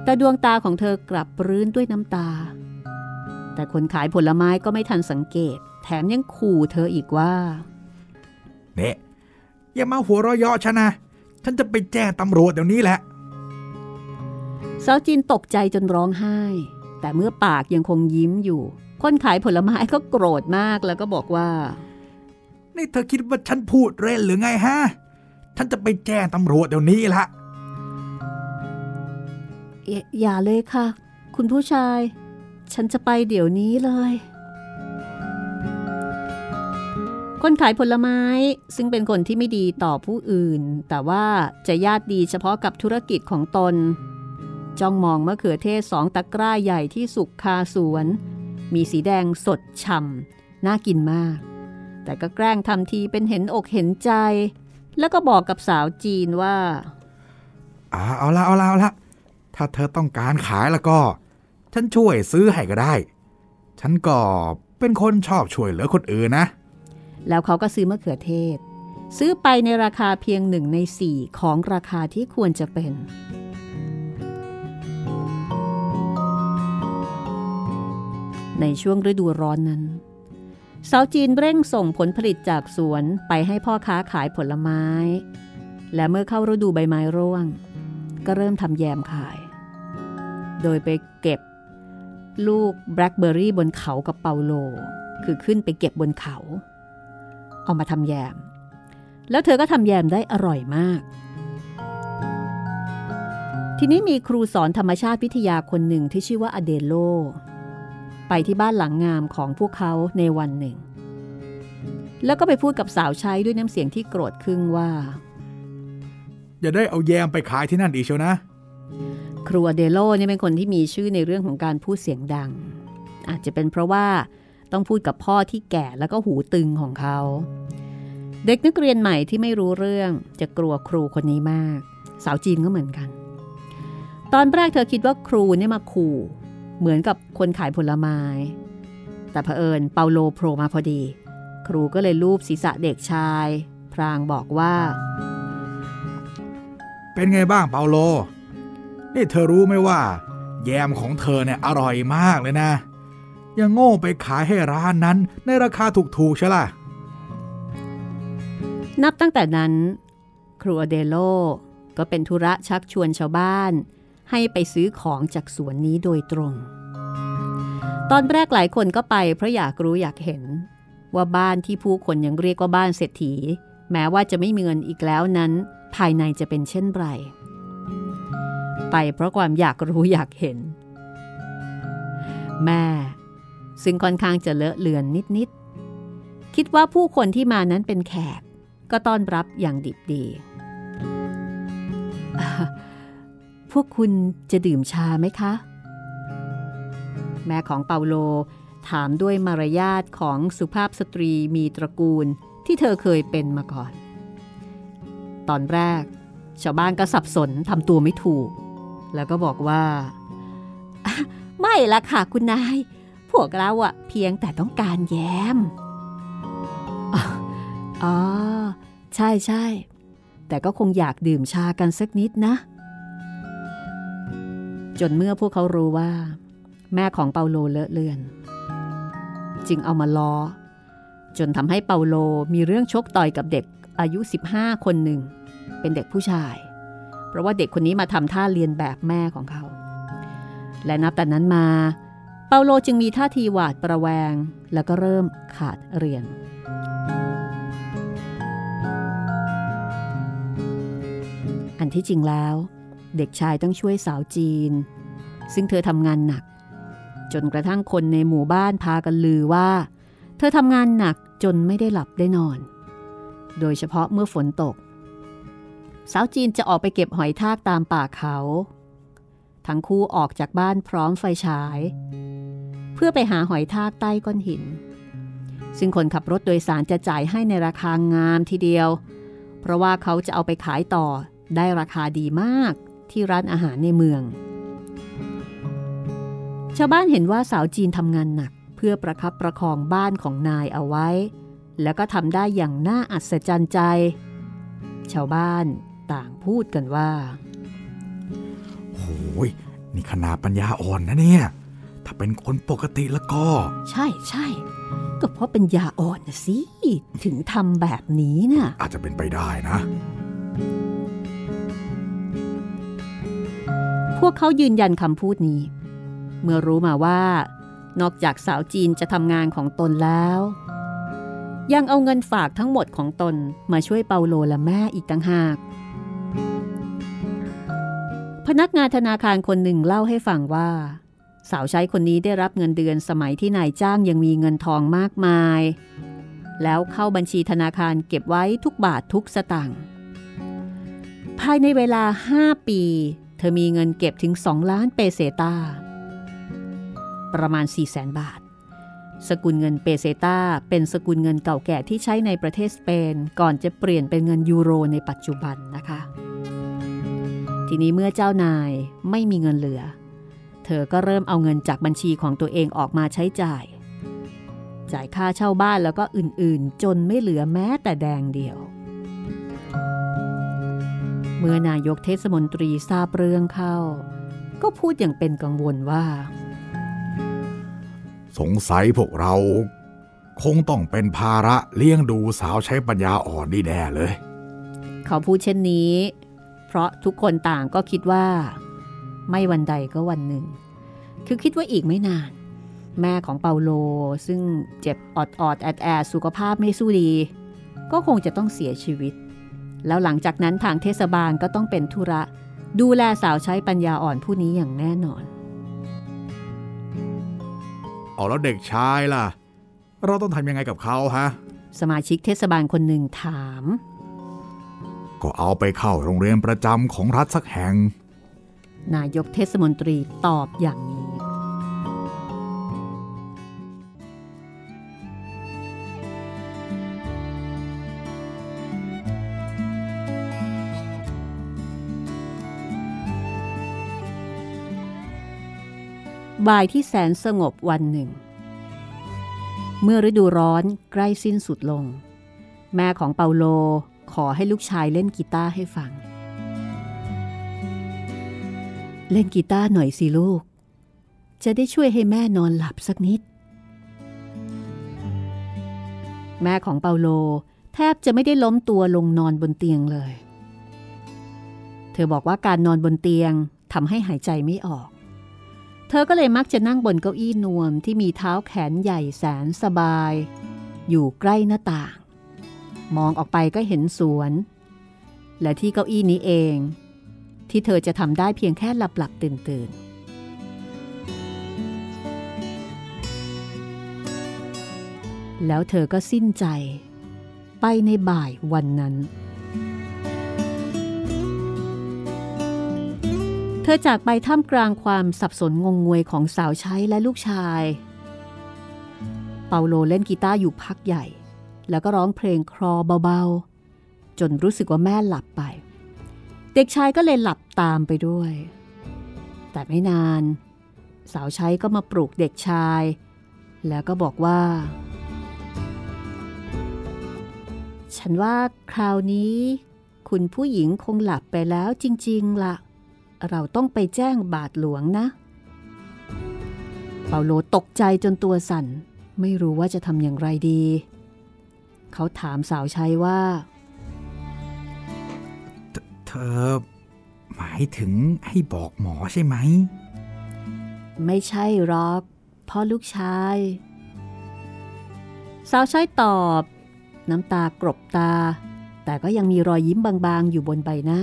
แต่ดวงตาของเธอกลับรื้นด้วยน้ำตา แต่คนขายผลไม้ก็ไม่ทันสังเกต แถมยังขู่เธออีกว่าเนี่ยอย่ามาหัวเราะเยาะฉันนะฉันจะไปแจ้งตำรวจเดี๋ยวนี้แหละสาวจีนตกใจจนร้องไห้ แต่เมื่อปากยังคงยิ้มอยู่ คนขายผลไม้ก็โกรธมากแล้วก็บอกว่า นี่เธอคิดว่าฉันพูดเล่นหรือไงฮะ ฉันจะไปแจ้งตำรวจเดี๋ยวนี้ละเอ่ออย่าเลยค่ะ คุณผู้ชาย ฉันจะไปเดี๋ยวนี้เลย คนขายผลไม้ซึ่งเป็นคนที่ไม่ดีต่อผู้อื่น แต่ว่าจะญาติดีเฉพาะกับธุรกิจของตน จ้องมองมะเขือเทศสองตะกร้าใหญ่ที่สุกคาสวน มีสีแดงสดฉ่ำน่ากินมาก แต่ก็แกล้งทำทีเป็นเห็นอกเห็นใจ แล้วก็บอกกับสาวจีนว่าอ่าเอาละเอาละเอาละถ้าเธอต้องการขายแล้วก็ ฉันช่วยซื้อให้ก็ได้ ฉันก็เป็นคนชอบช่วยเหลือคนอื่นนะ แล้วเขาก็ซื้อมะเขือเทศ ซื้อไปในราคาเพียงหนึ่งในสี่ของราคาที่ควรจะเป็น ในช่วงฤดูร้อนนั้น สาวจีนเร่งส่งผลผลิตจากสวนไปให้พ่อค้าขายผลไม้ และเมื่อเข้าฤดูใบไม้ร่วง ก็เริ่มทำแยมขาย โดยไปเก็บ ลูกแบล็คเบอร์รี่บนเขากับเปาโล คือขึ้นไปเก็บบนเขา เอามาทำแยม แล้วเธอก็ทำแยมได้อร่อยมาก ทีนี้มีครูสอนธรรมชาติวิทยาคนหนึ่งที่ชื่อว่าอเดโล ไปที่บ้านหลังงามของพวกเขาในวันหนึ่ง แล้วก็ไปพูดกับสาวใช้ด้วยน้ำเสียงที่โกรธครึ่งว่า อย่าได้เอาแยมไปขายที่นั่นอีกเชียวนะ ครูอเดโลเนี่ยเป็นคนที่มีชื่อในเรื่องของการพูดเสียงดัง อาจจะเป็นเพราะว่าต้องพูดกับพ่อที่แก่แล้วก็หูตึงของเขา เด็กนักเรียนใหม่ที่ไม่รู้เรื่องจะกลัวครูคนนี้มาก สาวจีนก็เหมือนกัน ตอนแรกเธอคิดว่าครูเนี่ยมาขู่ เหมือนกับคนขายผลไม้ แต่เผอิญเปาโลโผล่มาพอดี ครูก็เลยลูบศีรษะเด็กชาย พรางบอกว่า เป็นไงบ้างเปาโล นี่เธอรู้ไหมว่า แยมของเธอเนี่ยอร่อยมากเลยนะยังโง่ไปขายให้ร้านนั้นในราคาถูกๆใช่ล่ะ นับตั้งแต่นั้น ครูอเดโลก็เป็นธุระชักชวนชาวบ้าน ให้ไปซื้อของจากสวนนี้โดยตรง ตอนแรกหลายคนก็ไปเพราะอยากรู้อยากเห็น ว่าบ้านที่ผู้คนยังเรียกว่าบ้านเศรษฐี แม้ว่าจะไม่มีเงินอีกแล้วนั้น ภายในจะเป็นเช่นไร ไปเพราะความอยากรู้อยากเห็น แม่ ซึ่งค่อนข้างจะเลอะเลือนนิดๆคิดว่าผู้คนที่มานั้นเป็นแขก ก็ต้อนรับอย่างดิบดี พวกคุณจะดื่มชาไหมคะ แม่ของเปาโลถามด้วยมารยาทของสุภาพสตรีมีตระกูลที่เธอเคยเป็นมาก่อน ตอนแรก ชาวบ้านก็สับสนทำตัวไม่ถูก แล้วก็บอกว่า"ไม่ละค่ะคุณนาย พวกเราอะเพียงแต่ต้องการแย้ม อ๋อ ใช่ใช่ แต่ก็คงอยากดื่มชากันสักนิดนะ จนเมื่อพวกเขารู้ว่า แม่ของเปาโลเลอะเลือน จึงเอามาล้อ จนทำให้เปาโลมีเรื่องชกต่อยกับเด็กอายุ 15 คนหนึ่ง เป็นเด็กผู้ชาย เพราะว่าเด็กคนนี้มาทำท่าเรียนแบบแม่ของเขา และนับแต่นั้นมาเปาโลจึงมีท่าทีหวาดประแวง แล้วก็เริ่มขาดเรียน อันที่จริงแล้ว เด็กชายต้องช่วยสาวจีน ซึ่งเธอทำงานหนัก จนกระทั่งคนในหมู่บ้านพากันลือว่า เธอทำงานหนักจนไม่ได้หลับได้นอน โดยเฉพาะเมื่อฝนตก สาวจีนจะออกไปเก็บหอยทากตามป่าเขา ทั้งคู่ออกจากบ้านพร้อมไฟฉาย เพื่อไปหาหอยทากใต้ก้อนหิน ซึ่งคนขับรถโดยสารจะจ่ายให้ในราคางามทีเดียว เพราะว่าเขาจะเอาไปขายต่อได้ราคาดีมาก ที่ร้านอาหารในเมือง ชาวบ้านเห็นว่าสาวจีนทำงานหนักเพื่อประคับประคองบ้านของนายเอาไว้ แล้วก็ทำได้อย่างน่าอัศจรรย์ใจ ชาวบ้านต่างพูดกันว่าโอ้ยนี่ขนาดปัญญาอ่อนนะเนี่ย ถ้าเป็นคนปกติแล้วก็ ใช่ใช่ก็เพราะเป็นยาอ่อนนะสิ ถึงทำแบบนี้น่ะอาจจะเป็นไปได้นะ พวกเขายืนยันคำพูดนี้ เมื่อรู้มาว่า นอกจากสาวจีนจะทำงานของตนแล้ว ยังเอาเงินฝากทั้งหมดของตนมาช่วยเปาโลและแม่อีกต่างหาก พนักงานธนาคารคนหนึ่งเล่าให้ฟังว่า สาวใช้คนนี้ได้รับเงินเดือนสมัยที่นายจ้างยังมีเงินทองมากมาย แล้วเข้าบัญชีธนาคารเก็บไว้ทุกบาททุกสตางค์ภายในเวลา 5 ปี เธอมีเงินเก็บถึง 2 ล้านเปเซตา ประมาณ 4 0 0แสนบาท สกุลเงินเปเซตาเป็นสกุลเงินเก่าแก่ที่ใช้ในประเทศสเปน ก่อนจะเปลี่ยนเป็นเงินยูโรในปัจจุบันนะคะ ทีนี้เมื่อเจ้านายไม่มีเงินเหลือ เธอก็เริ่มเอาเงินจากบัญชีของตัวเองออกมาใช้จ่าย จ่ายค่าเช่าบ้านแล้วก็อื่นๆ จนไม่เหลือแม้แต่แดงเดียว เมื่อนายกเทศมนตรีทราบเรื่องเข้า ก็พูดอย่างเป็นกังวลว่า สงสัยพวกเราคงต้องเป็นภาระเลี้ยงดูสาวใช้ปัญญาอ่อนนี่แน่เลย เขาพูดเช่นนี้ เพราะทุกคนต่างก็คิดว่า ไม่วันใดก็วันหนึ่ง คือคิดว่าอีกไม่นาน แม่ของเปาโลซึ่งเจ็บออดออดแอดแอดสุขภาพไม่สู้ดี ก็คงจะต้องเสียชีวิต แล้วหลังจากนั้นทางเทศบาลก็ต้องเป็นธุระ ดูแลสาวใช้ปัญญาอ่อนผู้นี้อย่างแน่นอนเอาแล้วเด็กชายล่ะ เราต้องทำยังไงกับเขาฮะ สมาชิกเทศบาลคนหนึ่งถาม ก็เอาไปเข้าโรงเรียนประจำของรัฐสักแห่ง นายกเทศมนตรีตอบอย่างนี้ บ่ายที่แสนสงบวันหนึ่ง เมื่อฤดูร้อนใกล้สิ้นสุดลง แม่ของเปาโลขอให้ลูกชายเล่นกีตาร์ให้ฟัง เล่นกีตาร์หน่อยสิลูก จะได้ช่วยให้แม่นอนหลับสักนิด แม่ของเปาโลแทบจะไม่ได้ล้มตัวลงนอนบนเตียงเลย เธอบอกว่าการนอนบนเตียงทำให้หายใจไม่ออก เธอก็เลยมักจะนั่งบนเก้าอี้นวมที่มีเท้าแขนใหญ่แสนสบาย อยู่ใกล้หน้าต่าง มองออกไปก็เห็นสวน และที่เก้าอี้นี้เอง ที่เธอจะทำได้เพียงแค่หลับหลับตื่นตื่นแล้วเธอก็สิ้นใจ ไปในบ่ายวันนั้น ธอจากไปท่ามกลางความสับสนงงงวยของสาวใช้และลูกชาย เปาโลเล่นกีตาร์อยู่พักใหญ่ แล้วก็ร้องเพลงคลอเบาๆ จนรู้สึกว่าแม่หลับไป เด็กชายก็เลยหลับตามไปด้วย แต่ไม่นาน สาวใช้ก็มาปลุกเด็กชาย แล้วก็บอกว่า ฉันว่าคราวนี้ คุณผู้หญิงคงหลับไปแล้วจริง ๆละ่ะ เราต้องไปแจ้งบาทหลวงนะ เปาโลตกใจจนตัวสั่น ไม่รู้ว่าจะทำอย่างไรดี เขาถามสาวใช้ว่า เธอ หมายถึงให้บอกหมอใช่ไหม ไม่ใช่หรอกพ่อลูกชาย สาวใช้ตอบ น้ำตากรบตา แต่ก็ยังมีรอยยิ้มบางๆอยู่บนใบหน้า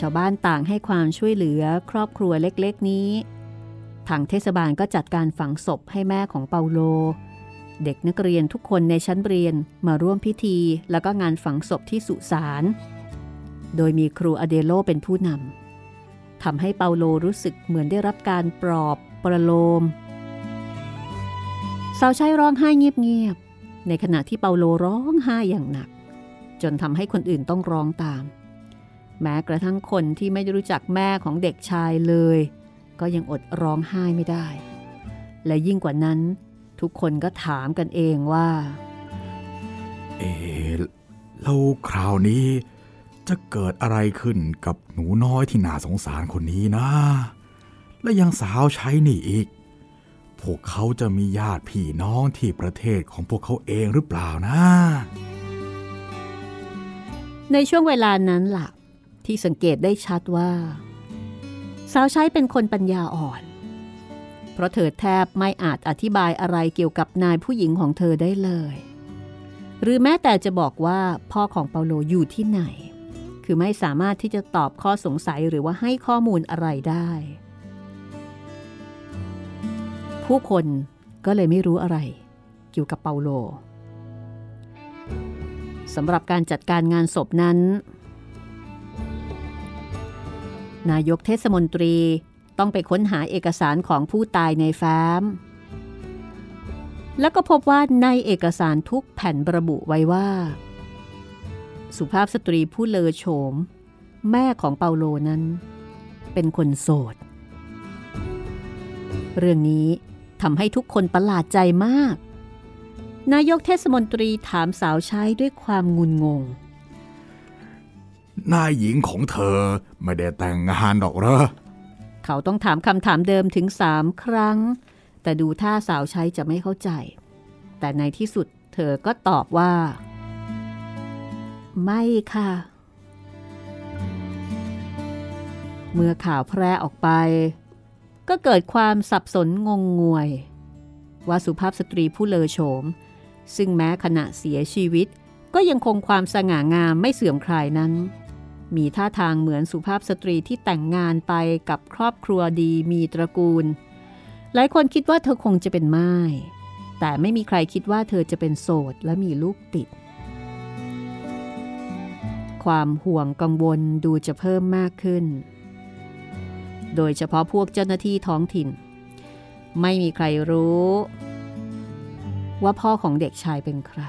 ชาวบ้านต่างให้ความช่วยเหลือครอบครัวเล็กๆนี้ ทางเทศบาลก็จัดการฝังศพให้แม่ของเปาโล เด็กนักเรียนทุกคนในชั้นเรียนมาร่วมพิธีแล้วก็งานฝังศพที่สุสาน โดยมีครูอเดโลเป็นผู้นำทำให้เปาโลรู้สึกเหมือนได้รับการปลอบประโลมสาวใช้ร้องไห้เงียบๆในขณะที่เปาโลร้องไห้อย่างหนัก จนทำให้คนอื่นต้องร้องตาม แม้กระทั่งคนที่ไม่ได้รู้จักแม่ของเด็กชายเลย ก็ยังอดร้องไห้ไม่ได้ และยิ่งกว่านั้น ทุกคนก็ถามกันเองว่า เอ๊ะแล้วคราวนี้จะเกิดอะไรขึ้นกับหนูน้อยที่น่าสงสารคนนี้นะ และยังสาวใช้นี่อีก พวกเขาจะมีญาติพี่น้องที่ประเทศของพวกเขาเองหรือเปล่านะ ในช่วงเวลานั้นล่ะ ที่สังเกตได้ชัดว่า สาวใช้เป็นคนปัญญาอ่อน เพราะเธอแทบไม่อาจอธิบายอะไรเกี่ยวกับนายผู้หญิงของเธอได้เลย หรือแม้แต่จะบอกว่าพ่อของเปาโลอยู่ที่ไหน คือไม่สามารถที่จะตอบข้อสงสัยหรือว่าให้ข้อมูลอะไรได้ ผู้คนก็เลยไม่รู้อะไร เกี่ยวกับเปาโลสำหรับการจัดการงานศพนั้น นายกเทศมนตรีต้องไปค้นหาเอกสารของผู้ตายในแฟ้ม แล้วก็พบว่าในเอกสารทุกแผ่นระบุไว้ว่า สุภาพสตรีผู้เลอโฉม แม่ของเปาโลนั้น เป็นคนโสด เรื่องนี้ทำให้ทุกคนประหลาดใจมาก นายกเทศมนตรีถามสาวใช้ด้วยความงุนงง นายหญิงของเธอไม่ได้แต่งงานหรอกเหรอ เขาต้องถามคำถามเดิมถึงสามครั้ง แต่ดูท่าสาวใช้จะไม่เข้าใจ แต่ในที่สุดเธอก็ตอบว่า ไม่ค่ะ เมื่อข่าวแพร่ออกไป ก็เกิดความสับสนงงงวย ว่าสุภาพสตรีผู้เลอโฉม ซึ่งแม้ขณะเสียชีวิตก็ยังคงความสง่างามไม่เสื่อมคลายนั้น มีท่าทางเหมือนสุภาพสตรีที่แต่งงานไปกับครอบครัวดีมีตระกูล หลายคนคิดว่าเธอคงจะเป็นไม้แต่ไม่มีใครคิดว่าเธอจะเป็นโสดและมีลูกติด ความห่วงกังวลดูจะเพิ่มมากขึ้น โดยเฉพาะพวกเจ้าหน้าที่ท้องถิ่น ไม่มีใครรู้ ว่าพ่อของเด็กชายเป็นใคร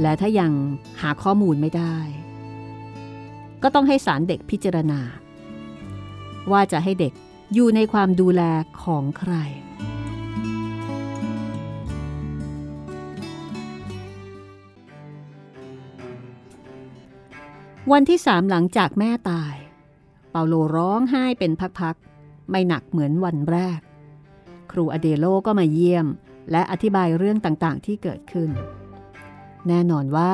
และถ้ายังหาข้อมูลไม่ได้ ก็ต้องให้ศาลเด็กพิจารณา ว่าจะให้เด็กอยู่ในความดูแลของใคร วันที่สามหลังจากแม่ตาย เปาโลร้องไห้เป็นพักๆ ไม่หนักเหมือนวันแรก ครูอเดโลก็มาเยี่ยม และอธิบายเรื่องต่างๆ ที่เกิดขึ้น แน่นอนว่า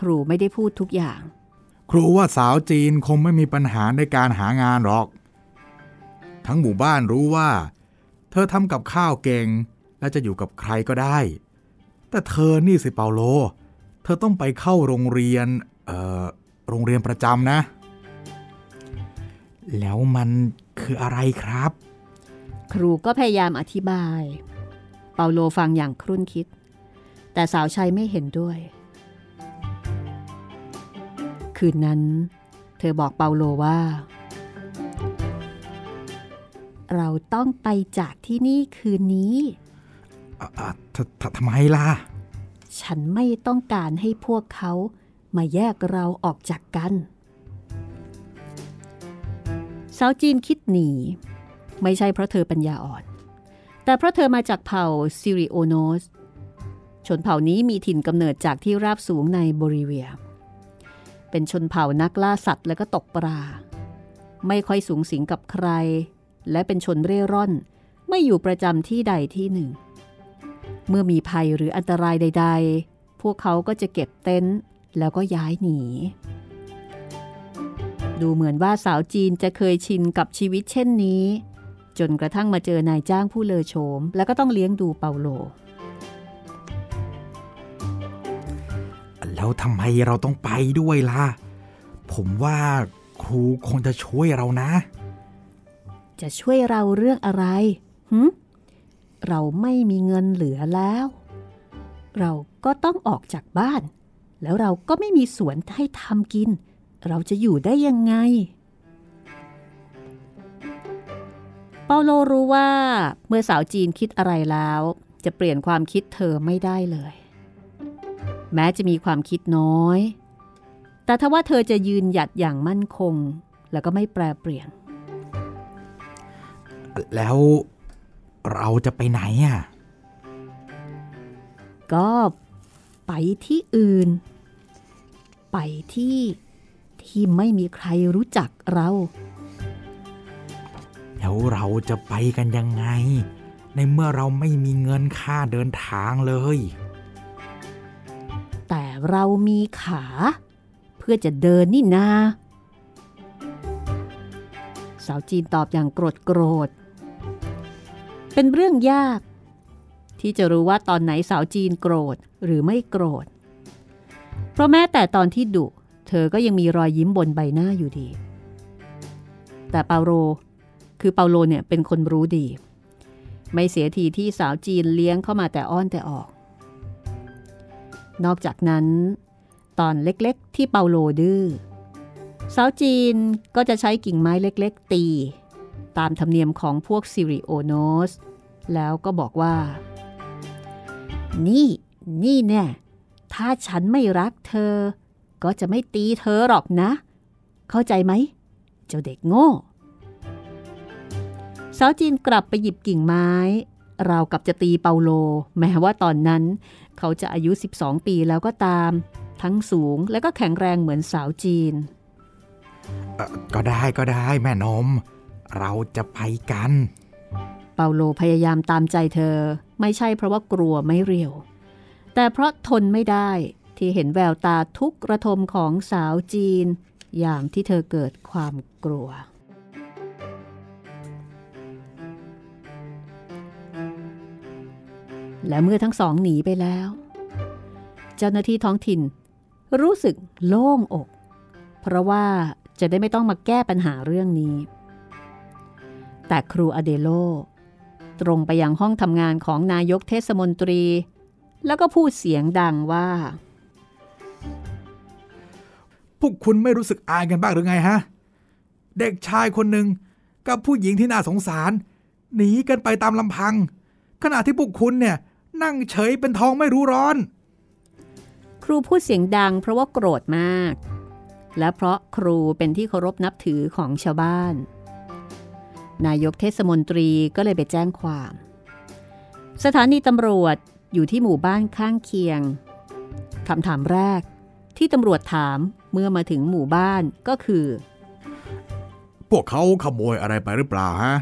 ครูไม่ได้พูดทุกอย่าง ครูว่าสาวจีนคงไม่มีปัญหาในการหางานหรอก ทั้งหมู่บ้านรู้ว่า เธอทำกับข้าวเก่ง และจะอยู่กับใครก็ได้ แต่เธอนี่สิเปาโล เธอต้องไปเข้าโรงเรียน เอ่อ โรงเรียนประจำนะ แล้วมันคืออะไรครับ ครูก็พยายามอธิบาย เปาโลฟังอย่างครุ่นคิด แต่สาวชัยไม่เห็นด้วย คืนนั้น เธอบอกเปาโลว่า เราต้องไปจากที่นี่คืนนี้อะอะทททำไมล่ะ ฉันไม่ต้องการให้พวกเขามาแยกเราออกจากกันสาวจีนคิดหนี ไม่ใช่เพราะเธอปัญญาอ่อน แต่เพราะเธอมาจากเผ่าซิริโอโนส ชนเผ่านี้มีถิ่นกำเนิดจากที่ราบสูงในโบริเวีย เป็นชนเผ่านักล่าสัตว์และก็ตกปลา ไม่ค่อยสูงสิงกับใคร และเป็นชนเร่ร่อน ไม่อยู่ประจำที่ใดที่หนึ่ง เมื่อมีภัยหรืออันตรายใด ๆ พวกเขาก็จะเก็บเต็นท์แล้วก็ย้ายหนี ดูเหมือนว่าสาวจีนจะเคยชินกับชีวิตเช่นนี้ จนกระทั่งมาเจอนายจ้างผู้เลอโฉม แล้วก็ต้องเลี้ยงดูเปาโล แล้วทำไมเราต้องไปด้วยล่ะ ผมว่าครูคงจะช่วยเรานะ จะช่วยเราเรื่องอะไรหึเราไม่มีเงินเหลือแล้ว เราก็ต้องออกจากบ้าน แล้วเราก็ไม่มีสวนให้ทำกิน เราจะอยู่ได้ยังไง เปาโลรู้ว่าเมื่อสาวจีนคิดอะไรแล้ว จะเปลี่ยนความคิดเธอไม่ได้เลย แม้จะมีความคิดน้อย แต่ถ้าว่าเธอจะยืนหยัดอย่างมั่นคง แล้วก็ไม่แปรเปลี่ยน แล้วเราจะไปไหนอะ ก็ไปที่อื่น ไปที่ที่ไม่มีใครรู้จักเราแล้วเราจะไปกันยังไง ในเมื่อเราไม่มีเงินค่าเดินทางเลย แต่เรามีขา เพื่อจะเดินนี่นาสาวจีนตอบอย่างโกรธโกรธ เป็นเรื่องยาก ที่จะรู้ว่าตอนไหนสาวจีนโกรธหรือไม่โกรธ เพราะแม้แต่ตอนที่ดุ เธอก็ยังมีรอยยิ้มบนใบหน้าอยู่ดี แต่เปาโลคือเปาโลเนี่ยเป็นคนรู้ดี ไม่เสียทีที่สาวจีนเลี้ยงเข้ามาแต่อ้อนแต่ออก นอกจากนั้น ตอนเล็กๆ ที่เปาโลดื้อสาวจีนก็จะใช้กิ่งไม้เล็กๆ ตี ตามธรรมเนียมของพวกซิริโอโนส แล้วก็บอกว่า นี่ นี่แน่ถ้าฉันไม่รักเธอ ก็จะไม่ตีเธอหรอกนะ เข้าใจไหม เจ้าเด็กโง่สาวจีนกลับไปหยิบกิ่งไม้ราวกับจะตีเปาโล แม้ว่าตอนนั้น เขาจะอายุ 12 ปีแล้วก็ตาม ทั้งสูงและก็แข็งแรงเหมือนสาวจีนเอ่อก็ได้ก็ได้แม่นม เราจะไปกัน เปาโลพยายามตามใจเธอ ไม่ใช่เพราะว่ากลัวไม่เรียว แต่เพราะทนไม่ได้ที่เห็นแววตาทุกระทมของสาวจีน ยามที่เธอเกิดความกลัว และเมื่อทั้งสองหนีไปแล้ว เจ้าหน้าที่ท้องถิ่น รู้สึกโล่งอก เพราะว่าจะได้ไม่ต้องมาแก้ปัญหาเรื่องนี้ แต่ครูอเดโล ตรงไปยังห้องทำงานของนายกเทศมนตรี แล้วก็พูดเสียงดังว่า พวกคุณไม่รู้สึกอายกันบ้างหรือไงฮะ เด็กชายคนหนึ่งกับผู้หญิงที่น่าสงสาร หนีกันไปตามลำพัง ขณะที่พวกคุณเนี่ย นั่งเฉยเป็นทองไม่รู้ร้อน ครูพูดเสียงดังเพราะว่าโกรธมาก และเพราะครูเป็นที่เคารพนับถือของชาวบ้าน นายกเทศมนตรีก็เลยไปแจ้งความ สถานีตำรวจอยู่ที่หมู่บ้านข้างเคียงคำถามแรกที่ตำรวจถามเมื่อมาถึงหมู่บ้านก็คือ พวกเขาขโมยอะไรไปหรือเปล่าฮะ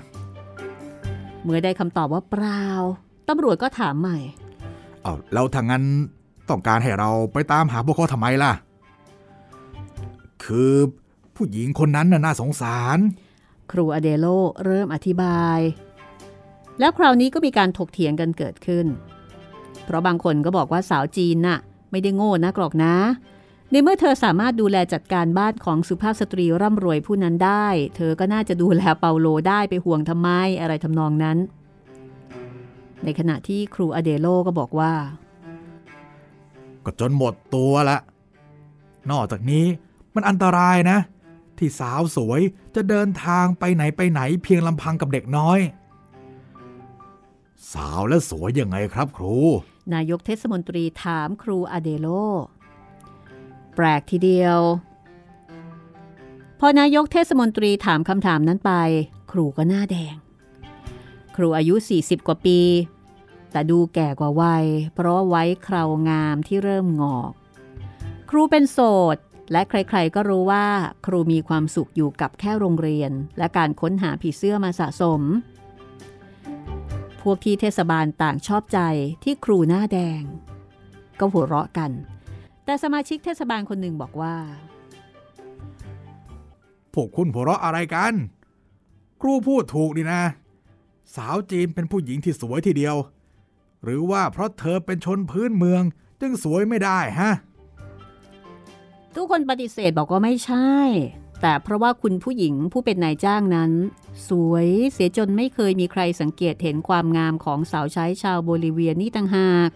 เมื่อได้คำตอบว่าเปล่า ตำรวจก็ถามใหม่ เอาแล้วถ้างั้นต้องการให้เราไปตามหาพวกเขาทำไมล่ะ คือผู้หญิงคนนั้นน่ะน่าสงสาร ครูอเดโลเริ่มอธิบาย แล้วคราวนี้ก็มีการถกเถียงกันเกิดขึ้น เพราะบางคนก็บอกว่าสาวจีนน่ะ ไม่ได้โง่นักหรอกนะ ในเมื่อเธอสามารถดูแลจัดการบ้านของสุภาพสตรีร่ำรวยผู้นั้นได้ เธอก็น่าจะดูแลเปาโลได้ไปห่วงทำไมอะไรทำนองนั้น ในขณะที่ครูอเดโลก็บอกว่า ก็จนหมดตัวละ นอกจากนี้มันอันตรายนะ ที่สาวสวยจะเดินทางไปไหนไปไหนเพียงลำพังกับเด็กน้อย สาวและสวยยังไงครับครู นายกเทศมนตรีถามครูอเดโล แปลกทีเดียว พอนายกเทศมนตรีถามคำถามนั้นไป ครูก็หน้าแดงค รูอายุ 40 กว่าปี แต่ดูแก่กว่าวัย เพราะว่าไว้คราวงามที่เริ่มงอก ครูเป็นโสด และใครๆก็รู้ว่า ครูมีความสุขอยู่กับแค่โรงเรียน และการค้นหาผีเสื้อมาสะสม พวกที่เทศบาลต่างชอบใจที่ครูหน้าแดง ก็หัวเราะกัน แต่สมาชิกเทศบาลคนหนึ่งบอกว่าพวกคุณหัวเราะอะไรกัน ครูพูดถูกดีนะ สาวจีนเป็นผู้หญิงที่สวยทีเดียว หรือว่าเพราะเธอเป็นชนพื้นเมือง จึงสวยไม่ได้ฮะ ทุกคนปฏิเสธบอกว่าไม่ใช่ แต่เพราะว่าคุณผู้หญิงผู้เป็นนายจ้างนั้น สวยเสียจนไม่เคยมีใครสังเกตเห็นความงามของสาวใช้ชาวโบลิเวียนี่ต่างหาก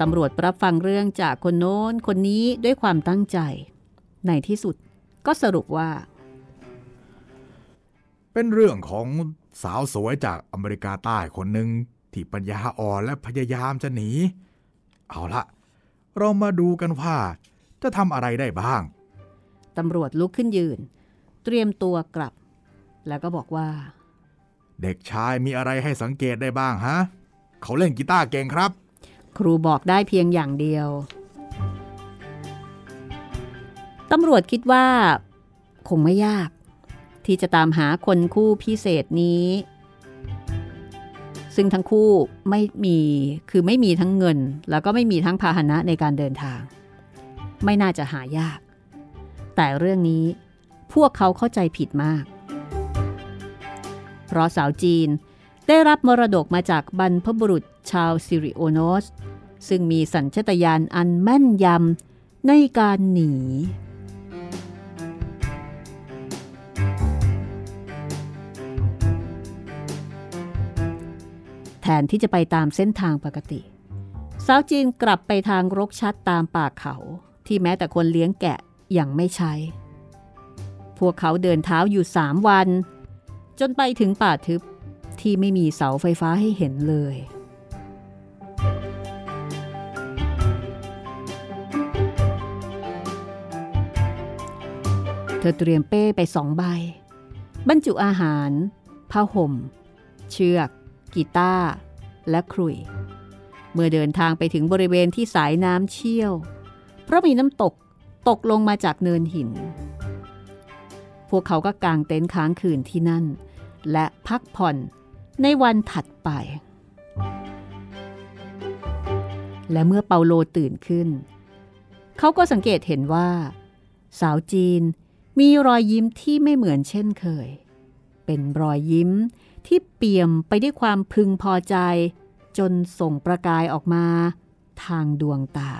ตำรวจรับฟังเรื่องจากคนโน้นคนนี้ด้วยความตั้งใจ ในที่สุดก็สรุปว่า เป็นเรื่องของสาวสวยจากอเมริกาใต้คนหนึ่งที่ปัญญาอ่อนและพยายามจะหนี เอาละเรามาดูกันว่าจะทำอะไรได้บ้าง ตำรวจลุกขึ้นยืน เตรียมตัวกลับ แล้วก็บอกว่า เด็กชายมีอะไรให้สังเกตได้บ้างฮะ เขาเล่นกีตาร์เก่งครับ ครูบอกได้เพียงอย่างเดียว ตำรวจคิดว่า คงไม่ยาก ที่จะตามหาคนคู่พิเศษนี้ ซึ่งทั้งคู่ไม่มีคือไม่มีทั้งเงิน แล้วก็ไม่มีทั้งพาหนะในการเดินทาง ไม่น่าจะหายาก แต่เรื่องนี้พวกเขาเข้าใจผิดมาก เพราะสาวจีนได้รับมรดกมาจากบรรพบุรุษชาวซิริโอโนสซึ่งมีสัญชตาตญาณอันแม่นยำในการหนี นที่จะไปตามเส้นทางปกติ สาวจีนกลับไปทางรกชัดตามป่าเขาที่แม้แต่คนเลี้ยงแกะยังไม่ใช้ พวกเขาเดินเท้าอยู่สามวัน จนไปถึงป่าทึบที่ไม่มีเสาไฟฟ้าให้เห็นเลย เธอเตรียมเป้ไปสองใบ บรรจุอาหาร ผ้าห่ม เชือก กีตาร์และครุย เมื่อเดินทางไปถึงบริเวณที่สายน้ำเชี่ยว เพราะมีน้ำตกตกลงมาจากเนินหิน พวกเขาก็กางเต็นท์ค้างคืนที่นั่น และพักผ่อนในวันถัดไป และเมื่อเปาโลตื่นขึ้น เขาก็สังเกตเห็นว่า สาวจีนมีรอยยิ้มที่ไม่เหมือนเช่นเคย เป็นรอยยิ้ม ที่เปี่ยมไปด้วยความพึงพอใจ จนส่งประกายออกมา ทางดวงตา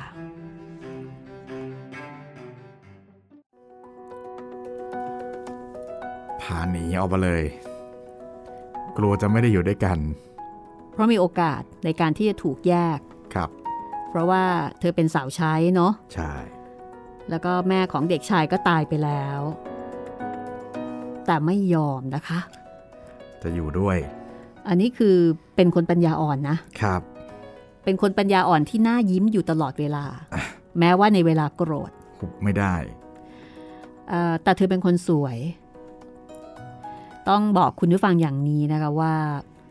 พาหนีออกมาเลย กลัวจะไม่ได้อยู่ด้วยกัน เพราะมีโอกาสในการที่จะถูกแยก ครับ เพราะว่าเธอเป็นสาวใช้เนาะ ใช่ แล้วก็แม่ของเด็กชายก็ตายไปแล้ว แต่ไม่ยอมนะคะ จะอยู่ด้วย อันนี้คือเป็นคนปัญญาอ่อนนะครับ เป็นคนปัญญาอ่อนที่น่ายิ้มอยู่ตลอดเวลา แม้ว่าในเวลาโกรธหุบไม่ได้เอ่อแต่เธอเป็นคนสวย ต้องบอกคุณผู้ฟังอย่างนี้นะคะว่า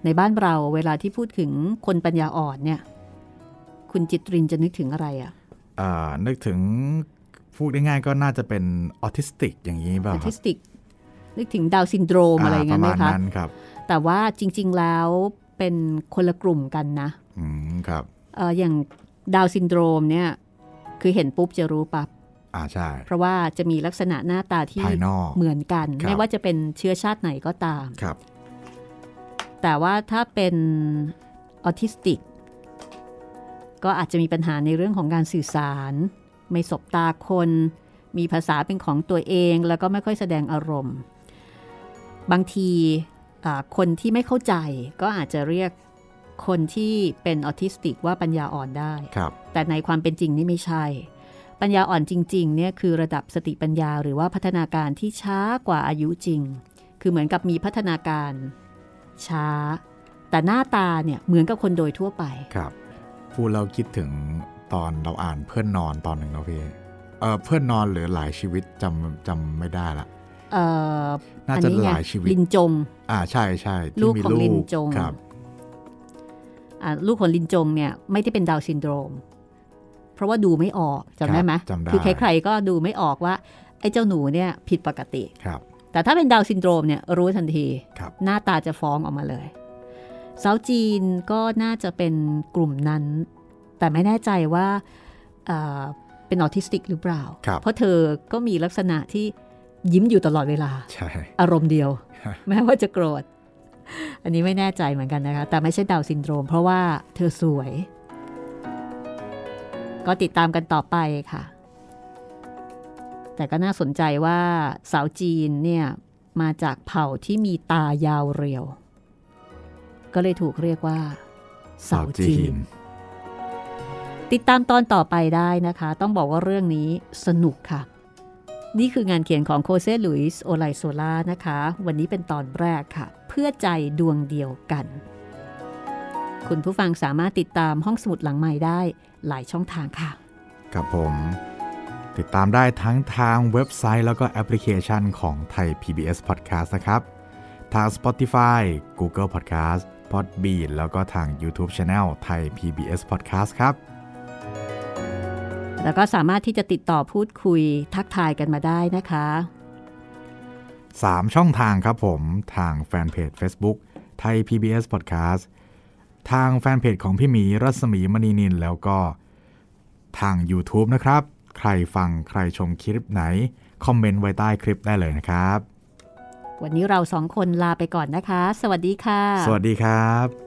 ในบ้านเราเวลาที่พูดถึงคนปัญญาอ่อนเนี่ย คุณจิตรินจะนึกถึงอะไรอะอ่านึกถึงพูดง่ายๆก็น่าจะเป็นออทิสติกอย่างนี้เปล่าครับ ออทิสติก นึกถึงดาวน์ซินโดรมอะไรอย่างนั้นไหมคะ ประมาณนั้นครับแต่ว่าจริง ๆแล้วเป็นคนละกลุ่มกันนะอืมครับเอออย่างดาวน์ซินโดรมเนี่ยคือเห็นปุ๊บจะรู้ปับ๊บอ่าใช่เพราะว่าจะมีลักษณะหน้าตาที่ภายนอกเหมือนกันครับไม่ว่าจะเป็นเชื้อชาติไหนก็ตามครับ แต่ว่าถ้าเป็นออทิสติก ก็อาจจะมีปัญหาในเรื่องของการสื่อสาร ไม่สบตาคน มีภาษาเป็นของตัวเองแล้วก็ไม่ค่อยแสดงอารมณ์ บางทีอ่าคนที่ไม่เข้าใจก็อาจจะเรียกคนที่เป็นออทิสติกว่าปัญญาอ่อนได้ครับแต่ในความเป็นจริงนี่ไม่ใช่ ปัญญาอ่อนจริงๆเนี่ยคือระดับสติปัญญา หรือว่าพัฒนาการที่ช้ากว่าอายุจริง คือเหมือนกับมีพัฒนาการช้า แต่หน้าตาเนี่ยเหมือนกับคนโดยทั่วไป ครับ พูดเราคิดถึงตอนเราอ่านเพื่อนนอนตอนหนึ่งเนาะพี่เออเพื่อนนอนเหลือหลายชีวิตจำจำไม่ได้ละเอ่อ น่าอันจะนี้ไงหลายชีวิตลินจงอ่าใช่ใช่ที่ลูกมีของลินจงครับอ่าลูกของลินจงเนี่ยไม่ได้เป็นดาวน์ซินโดรม เพราะว่าดูไม่ออกจำได้ไหมครับจำได้คือใคร ๆ ก็ดูไม่ออกว่า ไอ้เจ้าหนูเนี่ยผิดปกติครับ แต่ถ้าเป็นดาวน์ซินโดรมเนี่ยรู้ทันทีครับหน้าตาจะฟ้องออกมาเลยสาวจีนก็น่าจะเป็นกลุ่มนั้น แต่ไม่แน่ใจว่าเอ่อเป็นออทิสติกหรือเปล่าครับเพราะเธอก็มีลักษณะที่ ยิ้มอยู่ตลอดเวลาใช่อารมณ์เดียวฮะแม้ว่าจะโกรธ อันนี้ไม่แน่ใจเหมือนกันนะคะ แต่ไม่ใช่ดาวน์ซินโดรม เพราะว่าเธอสวย ก็ติดตามกันต่อไปค่ะ แต่ก็น่าสนใจว่าสาวจีนเนี่ย มาจากเผ่าที่มีตายาวเรียว ก็เลยถูกเรียกว่า สาวจีนติดตามตอนต่อไปได้นะคะ ต้องบอกว่าเรื่องนี้สนุกค่ะ นี่คืองานเขียนของโคเซลุยส์โอไลโซล่านะคะ วันนี้เป็นตอนแรกค่ะ เพื่อใจดวงเดียวกัน คุณผู้ฟังสามารถติดตามห้องสมุดหลังใหม่ได้หลายช่องทางค่ะครับผม ติดตามได้ทั้งทางเว็บไซต์แล้วก็แอปพลิเคชันของไทย PBS Podcast นะครับ ทาง Spotify Google Podcast Podbean แล้วก็ทาง YouTube Channel ไทย PBS Podcast ครับ แล้วก็สามารถที่จะติดต่อพูดคุยทักทายกันมาได้นะคะ 3 ช่องทางครับผม ทางแฟนเพจ Facebook ไทย PBS Podcast ทางแฟนเพจของพี่หมีรัศมีมณีนิน แล้วก็ทาง YouTube นะครับ ใครฟังใครชมคลิปไหน คอมเมนต์ไว้ใต้คลิปได้เลยนะครับ วันนี้เราสองคนลาไปก่อนนะคะ สวัสดีค่ะ สวัสดีครับ